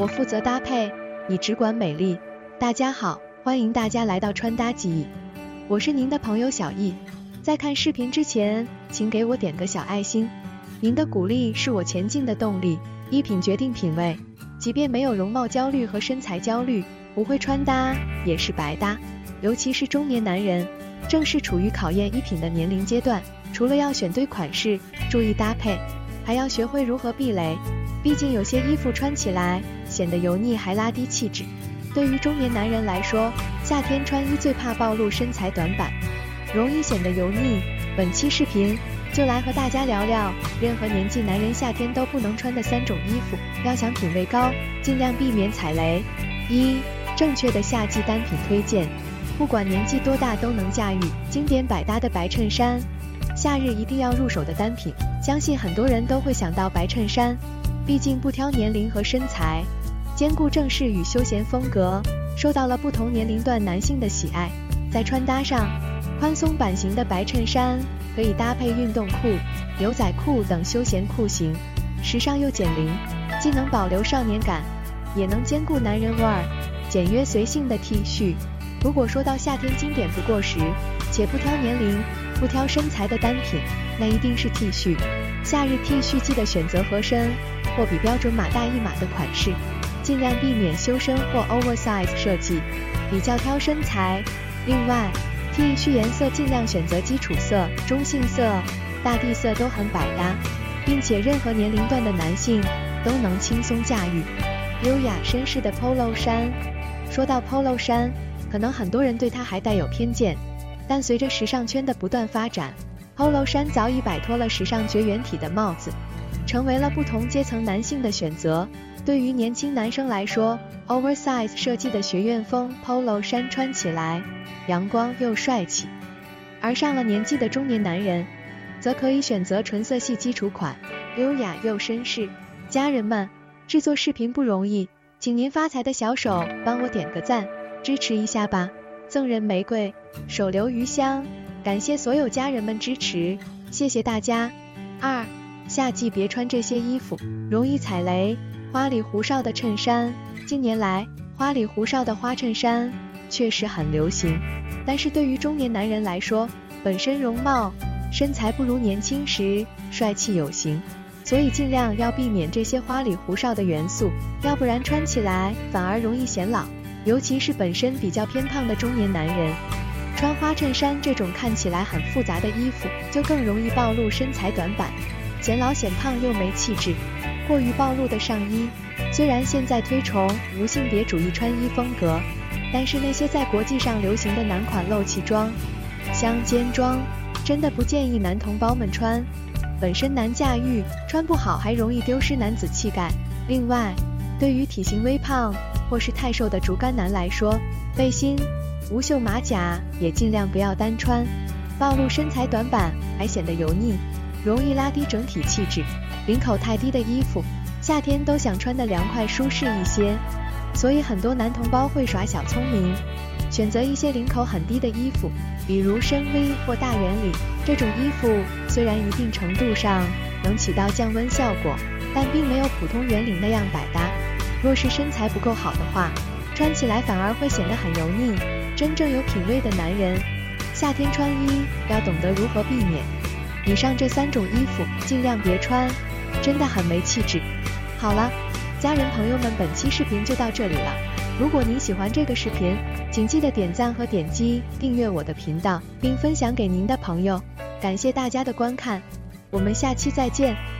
我负责搭配，你只管美丽。大家好，欢迎大家来到穿搭记忆，我是您的朋友小易。在看视频之前，请给我点个小爱心，您的鼓励是我前进的动力。衣品决定品味，即便没有容貌焦虑和身材焦虑，不会穿搭也是白搭。尤其是中年男人，正是处于考验衣品的年龄阶段，除了要选对款式，注意搭配，还要学会如何避雷。毕竟有些衣服穿起来显得油腻，还拉低气质。对于中年男人来说，夏天穿衣最怕暴露身材短板，容易显得油腻。本期视频就来和大家聊聊任何年纪男人夏天都不能穿的三种衣服，要想品味高，尽量避免踩雷。一、正确的夏季单品推荐，不管年纪多大都能驾驭，经典百搭的白衬衫，夏日一定要入手的单品。相信很多人都会想到白衬衫。毕竟不挑年龄和身材，兼顾正式与休闲风格，受到了不同年龄段男性的喜爱。在穿搭上，宽松版型的白衬衫可以搭配运动裤、牛仔裤等休闲裤型，时尚又减龄，既能保留少年感，也能兼顾男人味儿。简约随性的 T 恤，如果说到夏天经典不过时，且不挑年龄、不挑身材的单品，那一定是 T 恤。夏日 T 恤记得选择合身。或比标准码大一码的款式，尽量避免修身或 oversize 设计，比较挑身材。另外，T 恤颜色尽量选择基础色、中性色、大地色都很百搭，并且任何年龄段的男性都能轻松驾驭。优雅绅士的 Polo 衫，说到 Polo 衫，可能很多人对它还带有偏见，但随着时尚圈的不断发展，Polo 衫早已摆脱了时尚绝缘体的帽子。成为了不同阶层男性的选择。对于年轻男生来说，oversize 设计的学院风 polo 衫穿起来阳光又帅气；而上了年纪的中年男人，则可以选择纯色系基础款，优雅又绅士。家人们，制作视频不容易，请您发财的小手帮我点个赞，支持一下吧。赠人玫瑰，手留余香。感谢所有家人们支持，谢谢大家。二。夏季别穿这些衣服，容易踩雷。花里胡哨的衬衫，近年来花里胡哨的花衬衫确实很流行，但是对于中年男人来说，本身容貌身材不如年轻时帅气有型，所以尽量要避免这些花里胡哨的元素，要不然穿起来反而容易显老。尤其是本身比较偏胖的中年男人，穿花衬衫这种看起来很复杂的衣服，就更容易暴露身材短板。显老显胖又没气质，过于暴露的上衣。虽然现在推崇无性别主义穿衣风格，但是那些在国际上流行的男款露脐装、香肩装，真的不建议男同胞们穿。本身难驾驭，穿不好还容易丢失男子气概。另外，对于体型微胖或是太瘦的竹竿男来说，背心、无袖马甲也尽量不要单穿，暴露身材短板还显得油腻。容易拉低整体气质，领口太低的衣服，夏天都想穿的凉快舒适一些，所以很多男同胞会耍小聪明，选择一些领口很低的衣服，比如深 V 或大圆领。这种衣服虽然一定程度上能起到降温效果，但并没有普通圆领那样百搭。若是身材不够好的话，穿起来反而会显得很油腻。真正有品味的男人，夏天穿衣要懂得如何避免。以上这三种衣服尽量别穿，真的很没气质。好了，家人朋友们，本期视频就到这里了。如果您喜欢这个视频，请记得点赞和点击订阅我的频道，并分享给您的朋友。感谢大家的观看，我们下期再见。